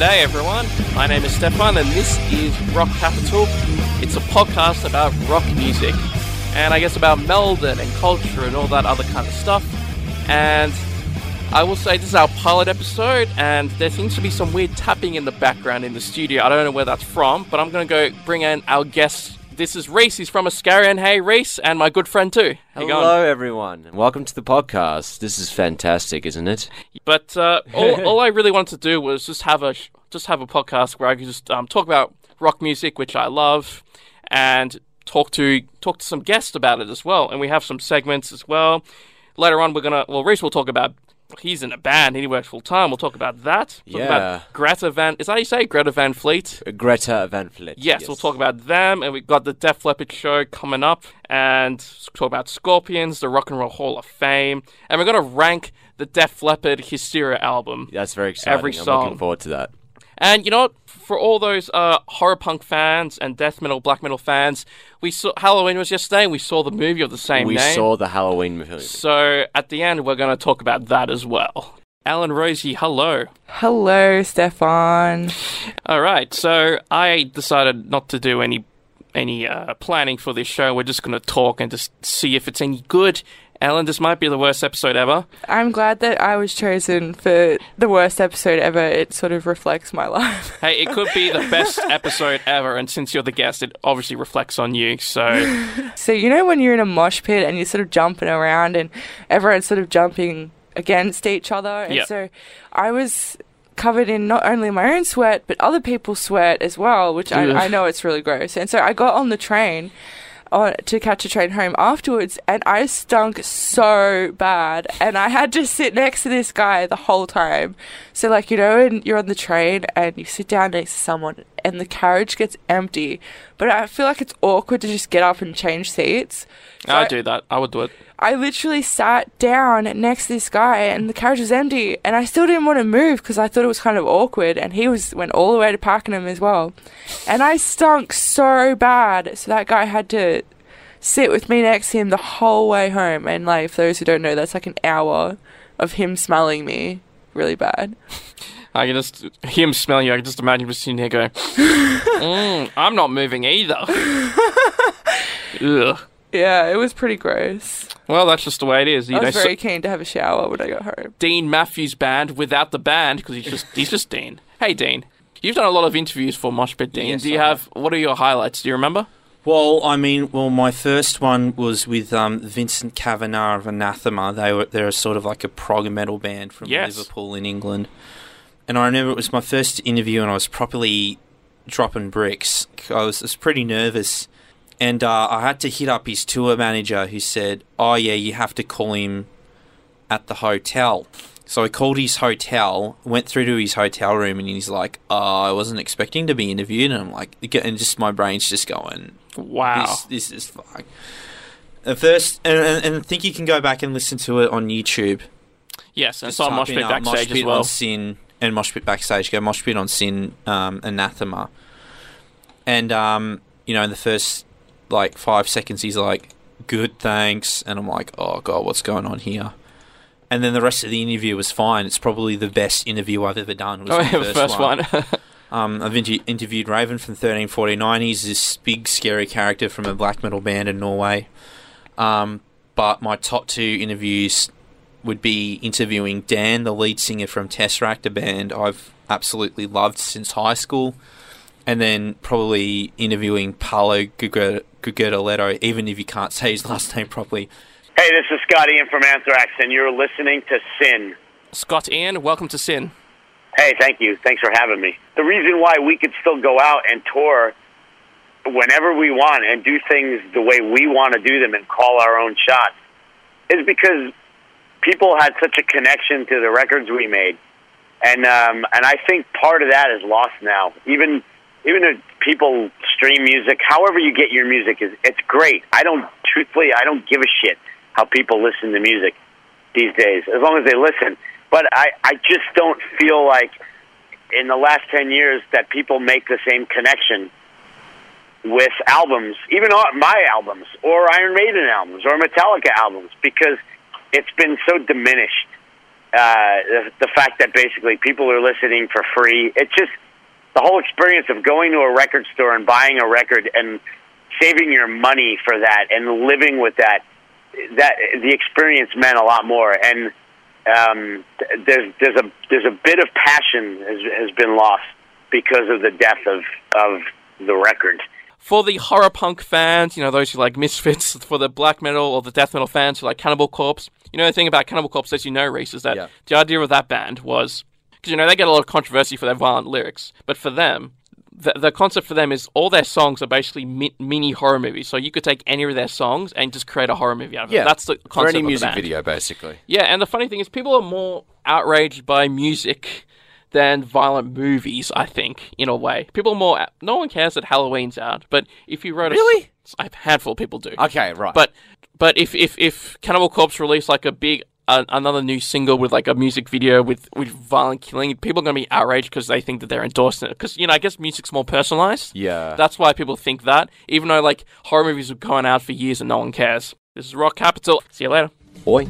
G'day, everyone. My name is Stefan, and this is Rock Capital. It's a podcast about rock music, and I guess about Melbourne and culture and all that other kind of stuff. And I will say this is our pilot episode, and there seems to be some weird tapping in the background in the studio. I don't know where that's from, but I'm going to go bring in our guest. This is Rhys. He's from Ascarian. Hey, Rhys, and my good friend too. How? Hello, everyone. Welcome to the podcast. This is fantastic, isn't it? But uh, all, all I really wanted to do was just have a just have a podcast where I could just um, talk about rock music, which I love, and talk to talk to some guests about it as well. And we have some segments as well. Later on, we're gonna well, Rhys will talk about. He's in a band. He works full time. We'll talk about that. Talk Yeah. about Greta Van. Is that how you say Greta Van Fleet? Greta Van Fleet. Yes, we'll talk about them, and we've got the Def Leppard show coming up, and talk about Scorpions, the Rock and Roll Hall of Fame, and we're gonna rank the Def Leppard Hysteria album. That's very exciting. Every I'm song. looking forward to that. And you know what? For all those uh, horror punk fans and death metal, black metal fans, we saw Halloween was yesterday. and We saw the movie of the same we name. saw the Halloween movie. So at the end, we're going to talk about that as well. Ellen Rosie, hello. Hello, Stefan. All right, so I decided not to do any any uh, planning for this show. We're just going to talk and just see if it's any good. Ellen, this might be the worst episode ever. I'm glad that I was chosen for the worst episode ever. It sort of reflects my life. Hey, it could be the best episode ever, and since you're the guest, it obviously reflects on you. So So, you know, when you're in a mosh pit and you're sort of jumping around and everyone's sort of jumping against each other. And Yep. so I was covered in not only my own sweat, but other people's sweat as well, which I, I know it's really gross. And so I got on the train. On, to catch a train home afterwards, and I stunk so bad, and I had to sit next to this guy the whole time. So, like you know, and you're on the train and you sit down next to someone, and the carriage gets empty, but I feel like it's awkward to just get up and change seats. So I do that. I would do it. I literally sat down next to this guy and the carriage was empty and I still didn't want to move because I thought it was kind of awkward and he was went all the way to Pakenham as well. And I stunk so bad so that guy had to sit with me next to him the whole way home and like for those who don't know that's like an hour of him smelling me really bad. I can just him smelling you. I can just imagine him sitting here going, mm, "I'm not moving either." Ugh. Yeah, it was pretty gross. Well, that's just the way it is. You I know, was so- very keen to have a shower when I got home. Dean Matthews Band without the band because he's just he's just Dean. Hey, Dean, you've done a lot of interviews for Moshpit. Dean, Yes, do you I have what are your highlights? Do you remember? Well, I mean, well, my first one was with um, Vincent Cavanagh of Anathema. They were they're sort of like a prog metal band from Yes. Liverpool in England. And I remember it was my first interview, and I was properly dropping bricks. I was, I was pretty nervous, and uh, I had to hit up his tour manager, who said, "Oh yeah, you have to call him at the hotel." So I called his hotel, went through to his hotel room, and he's like, "Oh, I wasn't expecting to be interviewed." And I'm like, and just my brain's just going, Wow. this, this is fuck. At first, and, and, and I think you can go back and listen to it on YouTube. yes, and it's on Moshpit backstage as well. on SYN and Moshpit backstage. Go Moshpit on SYN, um, Anathema, and um, you know, in the first like five seconds, he's like, "Good, thanks," and I'm like, "Oh god, what's going on here?" And then the rest of the interview was fine. It's probably the best interview I've ever done. Was Oh, the yeah, the first one. Um, I've inter- interviewed Raven from 1349. He's this big, scary character from a black metal band in Norway. Um, but my top two interviews would be interviewing Dan, the lead singer from Tesseract, a band I've absolutely loved since high school. And then probably interviewing Paolo Guger- Gugerletto, even if you can't say his last name properly. Hey, this is Scott Ian from Anthrax, and you're listening to SYN. Scott Ian, welcome to SYN. Hey, thank you. Thanks for having me. The reason why we could still go out and tour whenever we want and do things the way we want to do them and call our own shots is because people had such a connection to the records we made, and um, and I think part of that is lost now. Even even if people stream music, however you get your music is it's great. I don't truthfully I don't give a shit how people listen to music these days as long as they listen. But I I just don't feel like in the last 10 years that people make the same connection with albums, even my albums or Iron Maiden albums or Metallica albums because it's been so diminished uh, the, the fact that basically people are listening for free. It's just the whole experience of going to a record store and buying a record and saving your money for that and living with that. That the experience meant a lot more, and um, there's there's a there's a bit of passion has has been lost because of the death of of the record. For the horror punk fans, you know, those who like Misfits, for the black metal or the death metal fans who like Cannibal Corpse, you know, the thing about Cannibal Corpse, as you know, Rhys, is that Yeah. the idea of that band was because you know they get a lot of controversy for their violent lyrics, but for them, the, the concept for them is all their songs are basically mi- mini horror movies. So you could take any of their songs and just create a horror movie out of Yeah, it. That's the concept for any music video, basically. Yeah, and the funny thing is, people are more outraged by music than violent movies. I think, in a way, people are more. No one cares that Halloween's out, but if you wrote a Really? a handful of people do. Okay, right. But but if if if Cannibal Corpse released like a big uh, another new single with like a music video with with violent killing, people are gonna be outraged because they think that they're endorsing it. Because you know, I guess music's more personalized. yeah. That's why people think that, even though like horror movies have gone out for years and no one cares. This is Rock Capital. See you later. Boy.